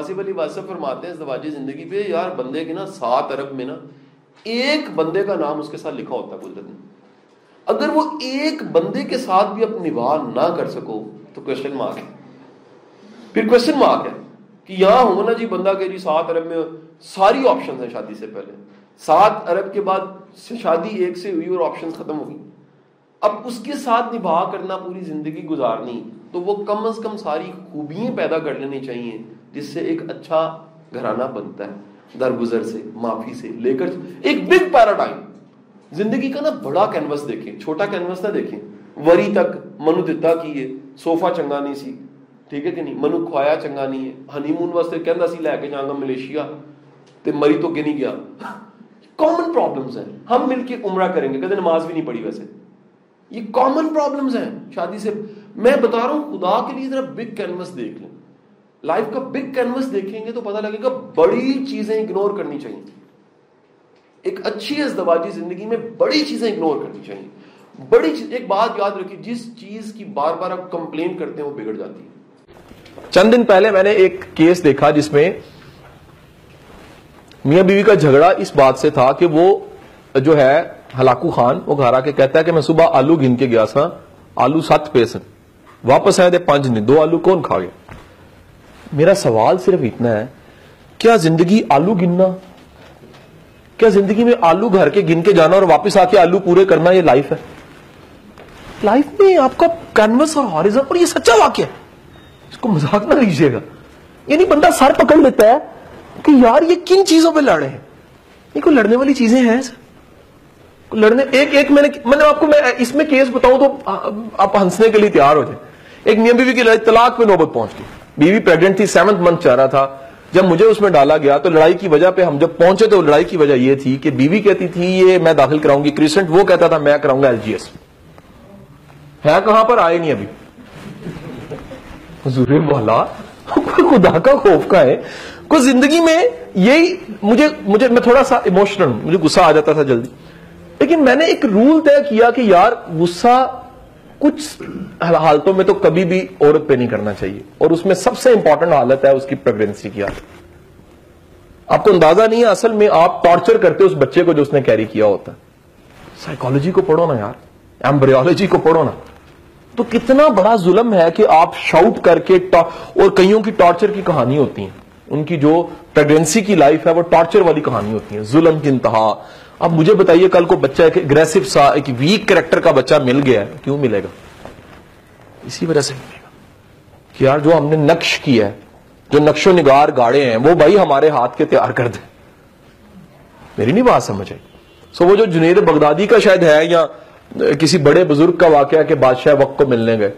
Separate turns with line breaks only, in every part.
वासिफ अली वासफ फरमाते हैं दवाजी ज़िंदगी पे, यार बंदे के ना सात अरब में ना एक बंदे का नाम उसके साथ लिखा होता है कुदरत ने अगर वो एक बंदे के साथ भी अपनी निवाह ना कर सको तो क्वेश्चन मार्क है। फिर क्वेश्चन मार्क है कि यहाँ हो ना जी बंदा के जी सात अरब में सारी ऑप्शन है शादी से पहले। सात अरब के बाद शादी एक से हुई और ऑप्शन खत्म हो गई। अब उसके साथ निभा करना पूरी ज़िंदगी गुजारनी तो वो कम अज कम सारी खूबियाँ पैदा कर लेनी चाहिए। जिससे एक अच्छा घराना बनता है, दरगुजर से, माफ़ी से, लेकर एक बिग पैराडाइम ज़िंदगी का ना बड़ा कैनवस देखें, छोटा कैनवस ना देखें। वरी तक, मनु दिता की है सोफा चंगा नहीं सी। ठीक है कि नहीं? मनु खुआया चंगा नहीं है। हनीमून वास्ते कहता सी, लैके जाऊँगा मलेशिया। ते मरी तो गिनी गया। कॉमन प्रॉब्लम्स हैं। हम मिलके उम्र करेंगे। कदे नमाज़ भी नहीं पढ़ी वैसे। ये कॉमन प्रॉब्लम्स हैं। शादी से मैं बता रहा हूँ, खुदा के लिए जरा बिग कैनवस देख लें। लाइफ का बिग कैनवस देखेंगे तो पता लगेगा बड़ी चीज़ें इग्नोर करनी चाहिए। एक अच्छी इजदवाजी ज़िंदगी में बड़ी चीज़ें इग्नोर करनी चाहिए। बड़ी चीज़, एक बात याद रखिए, जिस चीज़ की बार बार आप कंप्लेन करते हैं, वो बिगड़ जाती है।
चंद दिन पहले मैंने एक केस देखा जिसमें मियाँ बीवी का झगड़ा इस बात से था कि वो जो है, हलाकू खान, वो घर आके कहता है कि मैं सुबह आलू गिन के गया था, आलू सत पे वापस आए थे पाँच दिन, दो आलू कौन खा गया? मेरा सवाल सिर्फ़ इतना है, क्या ज़िंदगी आलू गिनना? क्या ज़िंदगी में आलू घर के गिन के जाना और वापस आके आलू पूरे करना ये लाइफ है? लाइफ में आपका कैनवस और हॉरिजन और ये सच्चा वाक्य है। इसको मज़ाक ना लीजिएगा। यानी बंदा सर पकड़ लेता है कि यार ये किन चीज़ों पे लड़े हैं? ये कोई लड़ने वाली चीज़ें हैं लड़ने, एक एक मैंने मैंने आपको, मैं इसमें केस बताऊँ तो आप हंसने के लिए तैयार हो जाए। एक मियाँ बीवी की लड़ाई तलाक पे नौबत पहुँच गई बीवी प्रेग्नेंट थी सेवंथ मंथ चाह रहा था। जब मुझे उसमें डाला गया तो लड़ाई की वजह पे हम जब पहुँचे तो लड़ाई की वजह यह थी कि बीवी कहती थी, ये मैं दाखिल कराऊँगी। क्रिसेंट वो कहता था, मैं कराऊँगा एलजीएस है कहाँ पर? आए नहीं अभी। हजूर मौला खुदा का खौफ का है? कुछ ज़िंदगी में यही मुझे मुझे, मैं थोड़ा सा इमोशनल मुझे गुस्सा आ जाता था जल्दी। लेकिन मैंने एक रूल तय किया कि यार, गुस्सा कुछ हालतों में तो कभी भी औरत पे नहीं करना चाहिए। और उसमें सबसे इंपॉर्टेंट हालत है उसकी प्रेगनेंसी की हालत। आपको अंदाज़ा नहीं है असल में आप टॉर्चर करते उस बच्चे को जो उसने कैरी किया होता। साइकोलॉजी को पढ़ो ना यार। एम्ब्रियोलॉजी को पढ़ो ना। तो कितना बड़ा जुल्म है कि आप शाउट करके और कईयों की टॉर्चर की कहानी होती है। उनकी जो प्रेगनेंसी की लाइफ है वो टॉर्चर वाली कहानी होती है। जुल्म की इंतहा। अब मुझे बताइए, कल को बच्चा एक एग्रेसिव सा, एक वीक करेक्टर का बच्चा मिल गया है, क्यों मिलेगा? इसी वजह से मिलेगा। कि यार, जो हमने नक्श किया है, जो नक्शो निगार गाड़े हैं, वो भाई हमारे हाथ के तैयार कर दे। मेरी नहीं बात समझ आई। सो वो जो जुनेद बगदादी का शायद है, या किसी बड़े बुज़ुर्ग का वाक्य कि बादशाह वक्त को मिलने गए,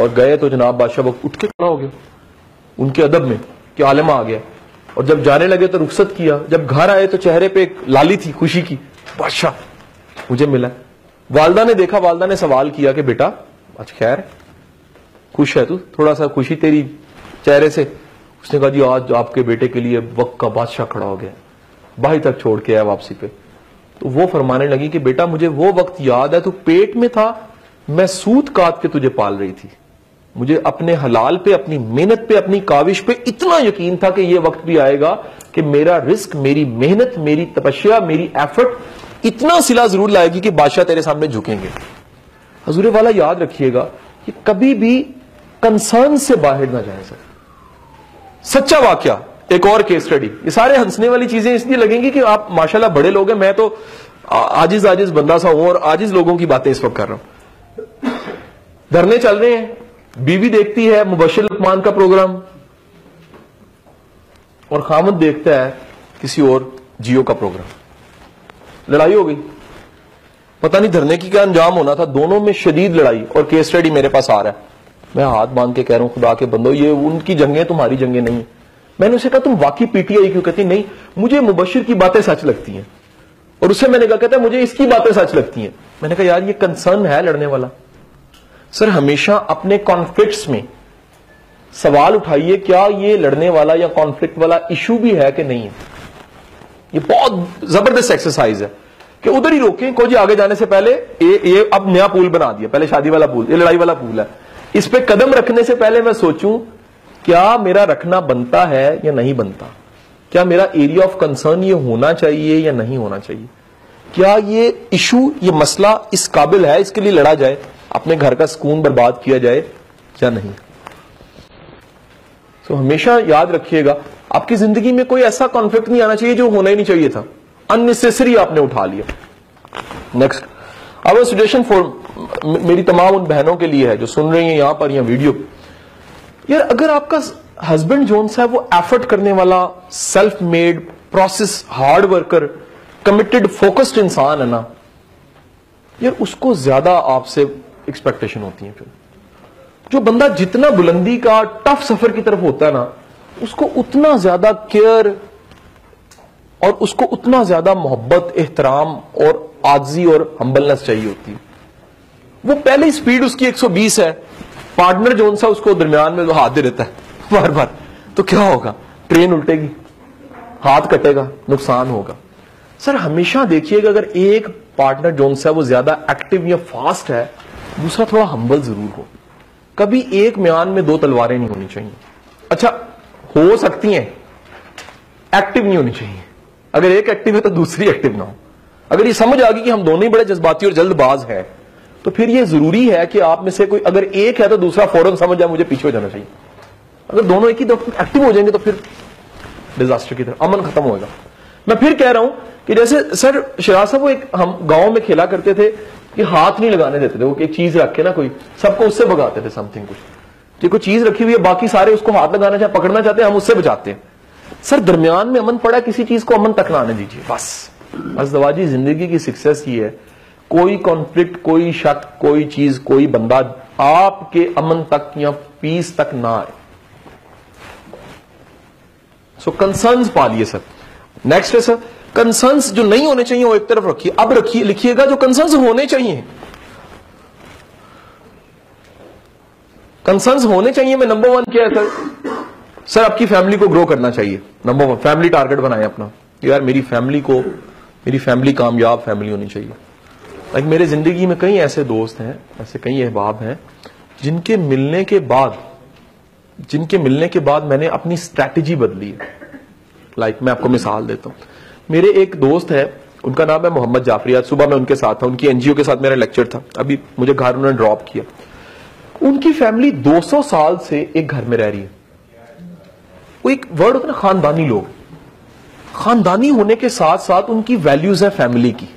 और गए तो जनाब बादशाह वक्त उठ के खड़ा हो गया। उनके अदब में, कि आलमा आ गया। और जब जाने लगे तो रुखसत किया। जब घर आए तो चेहरे पे एक लाली थी, खुशी की। बादशाह, मुझे मिला। वालदा ने देखा, वालदा ने सवाल किया कि बेटा, आज खैर? खुश है तू? थोड़ा सा खुशी तेरी चेहरे से? उसने कहा, जी, आज आपके बेटे के लिए वक्त का बादशाह खड़ा हो गया। भाई तक छोड़ के आया वापसी पे। तो वो फरमाने लगी कि बेटा, मुझे वो वक्त याद है, तू पेट में था, मैं सूत काट के तुझे पाल रही थी। मुझे अपने हलाल पे, अपनी मेहनत पे, अपनी काविश पे इतना यकीन था कि ये वक्त भी आएगा कि मेरा रिस्क, मेरी मेहनत, मेरी तपस्या, मेरी एफर्ट इतना सिला ज़रूर लाएगी कि बादशाह तेरे सामने झुकेंगे। हजूरे वाला याद रखिएगा कि कभी भी कंसर्न से बाहर ना जाए। सर सच्चा वाक्य, एक और केस स्टडी ये सारे हंसने वाली चीज़ें इसलिए लगेंगी कि आप माशाल्लाह बड़े लोग हैं, मैं तो आजिज आजिज बंदा सा हूँ और आजिज लोगों की बातें इस वक्त कर रहा हूँ। धरने चल रहे हैं। बीवी देखती है मुबशर लकमान का प्रोग्राम और खामद देखता है किसी और जियो का प्रोग्राम। लड़ाई हो गई। पता नहीं धरने की क्या अंजाम होना था। दोनों में शदीद लड़ाई और केस स्टडी मेरे पास आ रहा है। मैं हाथ बाँध के कह रहा हूँ, खुदा के बंदो, ये उनकी जंगे तुम्हारी जंगे नहीं मैंने उसे कहा, तुम वाकई पीटीआई क्यों कहती नहीं, मुझे मुबशिर की बातें सच लगती हैं। और उससे मैंने कहा, कहता है, मुझे इसकी बातें सच लगती हैं। मैंने कहा, यार, ये कंसर्न है लड़ने वाला। सर, हमेशा अपने कॉन्फ्लिक्ट्स में सवाल उठाइए, क्या ये लड़ने वाला या कॉन्फ्लिक्ट वाला इशू भी है कि नहीं है? ये बहुत ज़बरदस्त एक्सरसाइज है कि उधर ही रोकें को जी आगे जाने से पहले ये ये अब नया पूल बना दिया, पहले शादी वाला पूल ये लड़ाई वाला पूल है। इस पे कदम रखने से पहले मैं सोचूं, क्या मेरा रखना बनता है या नहीं बनता? क्या मेरा एरिया ऑफ़ कंसर्न ये होना चाहिए या नहीं होना चाहिए? क्या ये इशू ये मसला इस काबिल है इसके लिए लड़ा जाए? अपने घर का सुकून बर्बाद किया जाए या नहीं। तो हमेशा याद रखिएगा, आपकी ज़िंदगी में कोई ऐसा कॉन्फ्लिक्ट नहीं आना चाहिए जो होना ही नहीं चाहिए था। अननेसेसरी आपने उठा लिया। नेक्स्ट अब सजेशन फॉर मेरी तमाम उन बहनों के लिए है जो सुन रही हैं यहाँ पर या वीडियो यार, अगर आपका हस्बैंड जोन है, वो एफर्ट करने वाला self made process hard worker committed focused इंसान है ना। यार, उसको ज़्यादा आपसे एक्सपेक्टेशन होती है फिर। जो बंदा जितना बुलंदी का टफ सफ़र की तरफ़ होता है ना, उसको उतना ज़्यादा केयर और उसको उतना ज़्यादा मोहब्बत, एहतराम और आजी और हम्बलनेस चाहिए होती है। वो पहले स्पीड उसकी 120 है। पार्टनर जो सा, उसको दरमियान में हाथ दे देता है। बार बार। तो क्या होगा? ट्रेन उल्टेगी। हाथ कटेगा। नुकसान होगा। सर, हमेशा देखिएगा, अगर एक पार्टनर जोन सा, वो ज़्यादा एक्टिव या फास्ट है दूसरा थोड़ा हम्बल ज़रूर हो। कभी एक म्यान में दो तलवारें नहीं होनी चाहिए। अच्छा हो सकती हैं। एक्टिव नहीं होनी चाहिए। अगर एक एक्टिव है तो दूसरी एक्टिव ना हो। अगर ये समझ आ गई कि हम दोनों ही बड़े जज्बाती और जल्दबाज हैं तो फिर ये ज़रूरी है कि आप में से कोई अगर एक है तो दूसरा फ़ौरन समझ जाए, मुझे पीछे हो जाना चाहिए। अगर दोनों एक ही दफ़ा एक्टिव हो जाएँगे तो फिर डिजास्टर की तरफ़ अमन खत्म होगा मैं फिर कह रहा हूँ कि जैसे सर, शराज साहब वो एक हम गाँव में खेला करते थे कि हाथ नहीं लगाने देते थे, वो एक चीज़ रख के ना कोई, सबको उससे भगाते थे समथिंग कुछ। कि कोई चीज़ रखी हुई है, बाकी सारे उसको हाथ लगाना चाहे, पकड़ना चाहते हैं, हम उससे बचाते हैं। सर, दरमियान में अमन पड़ा किसी चीज़ को अमन तक ना आने दीजिए, बस। बस दवाजी ज़िंदगी की सक्सेस ये है। कोई कॉन्फ्लिक्ट कोई शक, कोई चीज़, कोई बंदा आपके अमन तक या पीस तक ना आए। सो कंसर्न्स पालिए, सर। नेक्स्ट है, सर। कंसर्न्स जो नहीं होने चाहिए, वो एक तरफ़ रखिए। अब रखिए, लिखिएगा जो कंसर्न्स होने चाहिए। कंसर्न्स होने चाहिए, मैं नंबर वन क्या है सर सर आपकी फैमिली को ग्रो करना चाहिए। नंबर वन फैमिली टारगेट बनाए अपना। यार, मेरी फैमिली को, मेरी फैमिली कामयाब फैमिली होनी चाहिए। लाइक मेरे ज़िंदगी में कई ऐसे दोस्त हैं, ऐसे कई अहबाब हैं, जिनके मिलने के बाद, जिनके मिलने के बाद मैंने अपनी स्ट्रैटेजी बदली है। लाइक मैं आपको मिसाल देता हूँ। मेरे एक दोस्त है, उनका नाम है मोहम्मद जाफरी। आज सुबह मैं उनके साथ था, उनकी एनजीओ के साथ मेरा लेक्चर था। अभी मुझे घर उन्होंने ड्रॉप किया। उनकी फैमिली 200 साल से एक घर में रह रही है। वो एक वर्ड होता है खानदानी लोग। खानदानी होने के साथ साथ उनकी वैल्यूज़ है फैमिली की।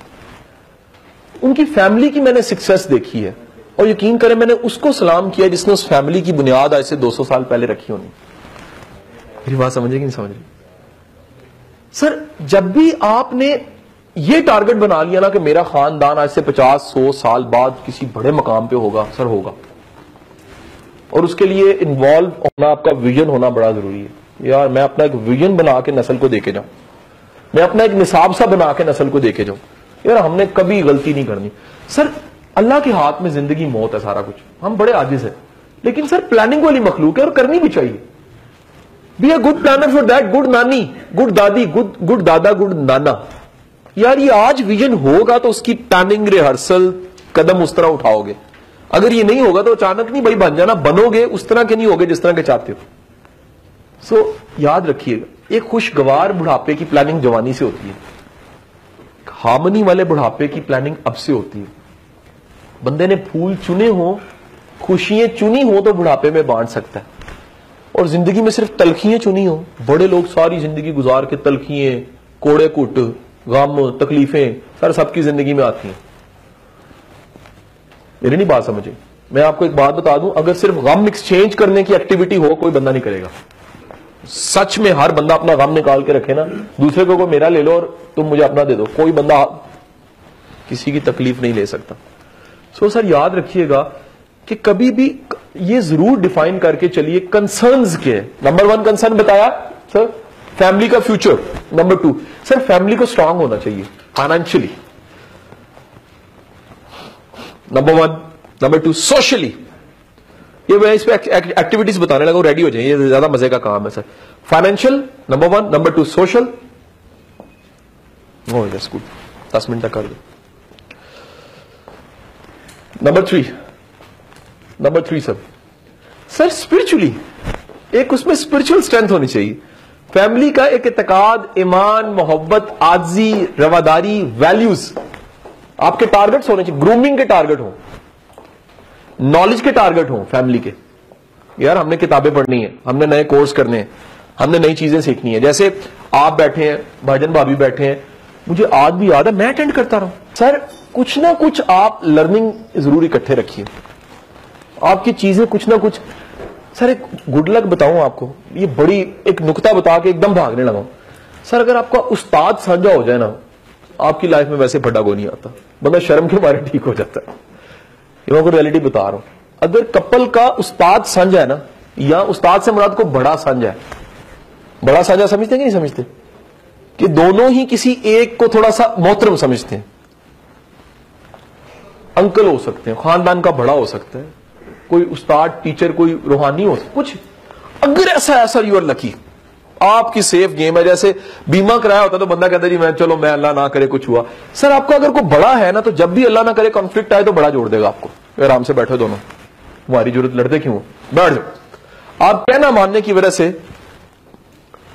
उनकी फैमिली की मैंने सक्सेस देखी है। और यकीन करें, मैंने उसको सलाम किया जिसने उस फैमिली की बुनियाद आज से 200 साल पहले रखी होनी। मेरी बात समझे कि नहीं समझ? रही सर, जब भी आपने ये टारगेट बना लिया ना कि मेरा खानदान आज से 50 सौ साल बाद किसी बड़े मकाम पे होगा, सर होगा। और उसके लिए इन्वॉल्व होना, आपका विजन होना बड़ा ज़रूरी है। यार, मैं अपना एक विजन बना के नस्ल को देके जाऊँ। मैं अपना एक निसाब सा बना के नस्ल को देके जाऊँ। यार, हमने कभी गलती नहीं करनी। सर, अल्लाह के हाथ में ज़िंदगी मौत है सारा कुछ। हम बड़े आजिज है। लेकिन सर प्लानिंग वाली मखलूक है और करनी भी चाहिए। Be a good planner for that good नानी गुड दादी गुड गुड दादा गुड नाना यार ये आज विजन होगा तो उसकी प्लानिंग रिहर्सल कदम उस तरह उठाओगे। अगर ये नहीं होगा तो अचानक नहीं भाई बन जाना बनोगे उस तरह के नहीं होगे जिस तरह के चाहते हो। सो so, याद रखिएगा एक खुशगवार बुढ़ापे की प्लानिंग जवानी से होती है। हार्मनी वाले बुढ़ापे की प्लानिंग अब से होती है। बंदे ने फूल चुने हो खुशियाँ चुनी हो तो बुढ़ापे में बांट सकता है। और ज़िंदगी में सिर्फ़ तलखियाँ चुनी हो। बड़े लोग सारी ज़िंदगी गुजार के तलखियाँ कोड़े कुट गम तकलीफें सर सबकी ज़िंदगी में आती हैं। मेरी नहीं बात समझे। मैं आपको एक बात बता दूँ अगर सिर्फ़ गम एक्सचेंज करने की एक्टिविटी हो कोई बंदा नहीं करेगा। सच में हर बंदा अपना गम निकाल के रखे ना दूसरे को, को मेरा ले लो और तुम मुझे अपना दे दो। कोई बंदा किसी की तकलीफ़ नहीं ले सकता। सो सर याद रखिएगा कि कभी भी ये ज़रूर डिफाइन करके चलिए कंसर्न्स के। नंबर वन कंसर्न बताया सर फैमिली का future number two sir family को स्ट्रांग होना चाहिए financially number one number two socially ये मैं इस पे एक्टिविटीज़ बताने लगा रेडी हो जाए ये ज़्यादा मज़े का काम है sir financial number one number two social दस मिनट तक कर दो। Number three number three sir sir spiritually एक उसमें स्पिरिचुअल स्ट्रेंथ होनी चाहिए। फैमिली का एक इतकाद, ईमान, मोहब्बत, आजी, रवादारी वैल्यूज़ आपके टारगेट्स होने चाहिए। ग्रूमिंग के टारगेट हो। नॉलेज के टारगेट हो फैमिली के। यार, हमने किताबें पढ़नी है, हमने नए कोर्स करने हैं, हमने नई चीज़ें सीखनी है। जैसे आप बैठे हैं भाजन भाभी बैठे हैं, मुझे आज भी याद है, मैं अटेंड करता रहा सर कुछ ना कुछ आप लर्निंग ज़रूर इकट्ठे रखिए। आपकी चीज़ें कुछ ना कुछ सर, एक गुड लक बताऊँ आपको। ये बड़ी एक नुकता बता के एकदम भागने लगा सर, अगर आपका उस्ताद साझा हो जाए ना, आपकी लाइफ में वैसे फटा को नहीं आता। बंदा शर्म के बारे ठीक हो जाता। है मैं रियलिटी बता रहा हूँ। अगर कपल का उस्ताद साझा है ना, या उस्ताद से मुराद को बड़ा साझा है, बड़ा साझा समझते कि नहीं समझते? कि दोनों ही किसी एक को थोड़ा सा मोहतरम समझते हैं। अंकल हो सकते हैं, खानदान का बड़ा हो सकता है। कोई उस्ताद टीचर कोई रूहानी हो, कुछ। अगर ऐसा ऐसा यू आर लकी आपकी सेफ़ गेम है, जैसे बीमा कराया होता तो बंदा कहता, जी, मैं, चलो, मैं अल्लाह ना करे, कुछ हुआ। सर, आपका अगर कोई बड़ा है ना तो जब भी अल्लाह ना करे कॉन्फ्लिक्ट आए तो बड़ा जोड़ देगा आपको। आराम से बैठो दोनों। तुम्हारी ज़रूरत, लड़ते क्यों बैठ जाओ। आप कहना मानने की वजह से,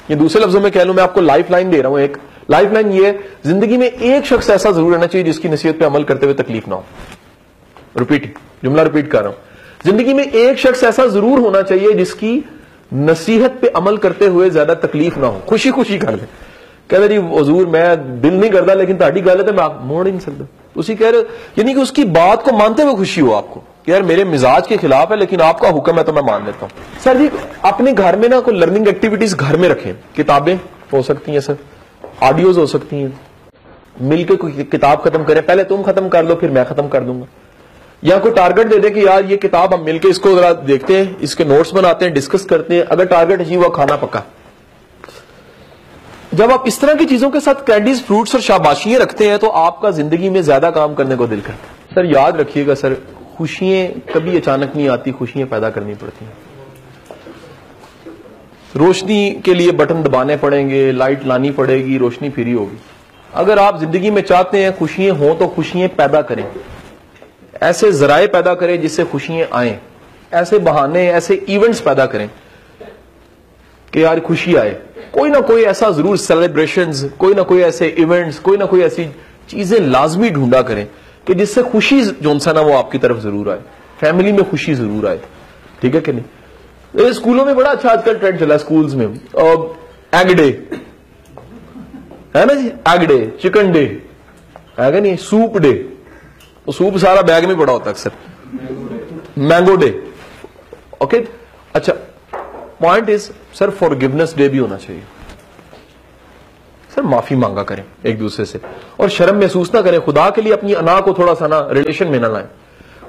ये दूसरे लफ्जों में कह लू, मैं आपको लाइफ लाइन दे रहा हूँ एक। लाइफ लाइन ये, ज़िंदगी में एक शख्स ऐसा ज़रूर रहना चाहिए जिसकी नसीहत पे अमल करते हुए तकलीफ़ ना हो। रिपीट जुमला रिपीट कर रहा हूँ। ज़िंदगी में एक शख्स ऐसा ज़रूर होना चाहिए जिसकी नसीहत पे अमल करते हुए ज़्यादा तकलीफ़ ना हो। खुशी खुशी कर ले कहते जी, हजूर, मैं दिल नहीं करता, लेकिन ताड़ी गलत है, मैं आप मोड़ नहीं सकता। उसी कह रहे, यानी कि उसकी बात को मानते हुए खुशी हो आपको यार, मेरे मिजाज के खिलाफ है, लेकिन आपका हुक्म है तो मैं मान लेता हूँ। सर जी, अपने घर में ना कोई लर्निंग एक्टिविटीज़ घर में रखें। किताबें हो सकती हैं, सर। ऑडियोज हो सकती हैं। मिलकर कोई किताब खत्म करें। पहले तुम खत्म कर लो, फिर मैं खत्म कर दूँगा। या कोई टारगेट दे दे कि यार ये किताब हम मिलकर इसको जरा देखते हैं, इसके नोट्स बनाते हैं डिस्कस करते हैं, अगर टारगेट अचीव हुआ खाना पक्का। जब आप इस तरह की चीज़ों के साथ कैंडीज फ्रूट्स और शाबाशियाँ रखते हैं तो आपका ज़िंदगी में ज़्यादा काम करने को दिल करता है। सर, याद रखिएगा सर, खुशियाँ कभी अचानक नहीं आती, खुशियाँ पैदा करनी पड़ती हैं। रोशनी के लिए बटन दबाने पड़ेंगे लाइट लानी पड़ेगी, रोशनी फ्री होगी। अगर आप ज़िंदगी में चाहते हैं खुशियाँ हो तो खुशियाँ पैदा करें। ऐसे जराए पैदा करें जिससे खुशियाँ आए। ऐसे बहाने, ऐसे इवेंट्स पैदा करें कि यार खुशी आए। कोई ना कोई ऐसा ज़रूर सेलिब्रेशन कोई ना कोई ऐसे इवेंट्स कोई ना कोई ऐसी चीज़ें लाजमी ढूंढा करें कि जिससे खुशी जो सा ना वो आपकी तरफ़ ज़रूर आए। फैमिली में खुशी ज़रूर आए। ठीक है कि नहीं? स्कूलों में बड़ा अच्छा आजकल ट्रेंड चला स्कूल्स में। एग डे है ना जी? एग डे चिकन डे है नहीं? सूप डे वो सूप सारा बैग में पड़ा होता है अक्सर। Mango day. ओके अच्छा point is sir forgiveness day भी होना चाहिए। सर माफ़ी मांगा करें एक दूसरे से। और शर्म महसूस ना करें, खुदा के लिए अपनी अना को थोड़ा सा ना रिलेशन में ना लाएँ।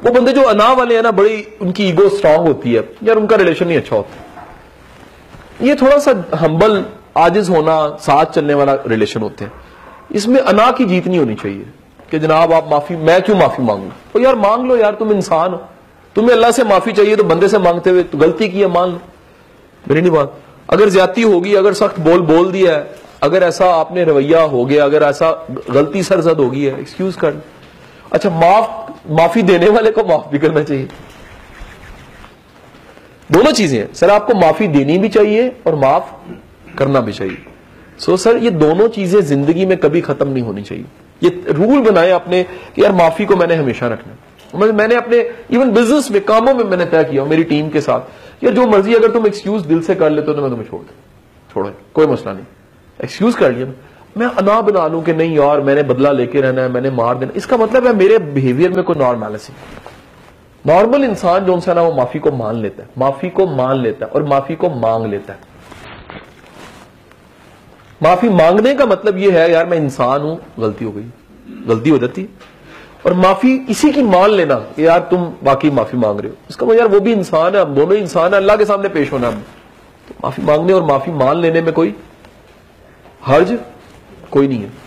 वो बंदे जो अना वाले हैं ना, बड़ी उनकी ईगो स्ट्रांग होती है। यार, उनका रिलेशन नहीं अच्छा होता। ये थोड़ा सा हम्बल आजिज होना, साथ चलने वाला रिलेशन होते हैं। इसमें अना की जीत नहीं होनी चाहिए। कि जनाब आप माफ़ी मैं क्यों माफ़ी मांगू? तो यार मांग लो यार तुम इंसान हो। तुम्हें अल्लाह से माफ़ी चाहिए तो बंदे से मांगते हुए तो गलती की है मान लो। मेरी नहीं बात। अगर ज़्यादा होगी अगर सख्त बोल बोल दिया है अगर ऐसा आपने रवैया हो गया अगर ऐसा गलती सरजद होगी है एक्सक्यूज कर। अच्छा माफ़ माफ़ी देने वाले को माफ़ भी करना चाहिए। दोनों चीज़ें हैं। सर आपको माफ़ी देनी भी चाहिए और माफ़ करना भी चाहिए। सो so, सर ये दोनों चीज़ें ज़िंदगी में कभी खत्म नहीं होनी चाहिए। ये रूल बनाए अपने कि यार माफ़ी को मैंने हमेशा रखना मैंने अपने इवन बिज़नेस में, कामों में मैंने तय किया, मेरी टीम के साथ यार जो मर्ज़ी, अगर तुम एक्सक्यूज दिल से कर लेते हो तो मैं तुम्हें छोड़ दू। छोड़ो, कोई मसला नहीं। एक्सक्यूज कर लिया। मैं अना बना लू कि, नहीं यार, मैंने बदला लेके रहना है, मैंने मार देना। इसका मतलब है मेरे बिहेवियर में कोई नॉर्मैलिटी नॉर्मल इंसान जो उनसे ना, वो माफ़ी को मान लेता है। माफ़ी को मान लेता है और माफ़ी को मांग लेता है। माफ़ी मांगने का मतलब यह है, यार मैं इंसान हूँ, गलती हो गई। गलती हो जाती है। और माफ़ी इसी की मान लेना, कि यार तुम बाकी माफ़ी मांग रहे हो। इसका मतलब यार वो भी इंसान है, हम दोनों इंसान है, अल्लाह के सामने पेश होना हम। तो माफ़ी मांगने और माफ़ी मान लेने में कोई हर्ज कोई नहीं है।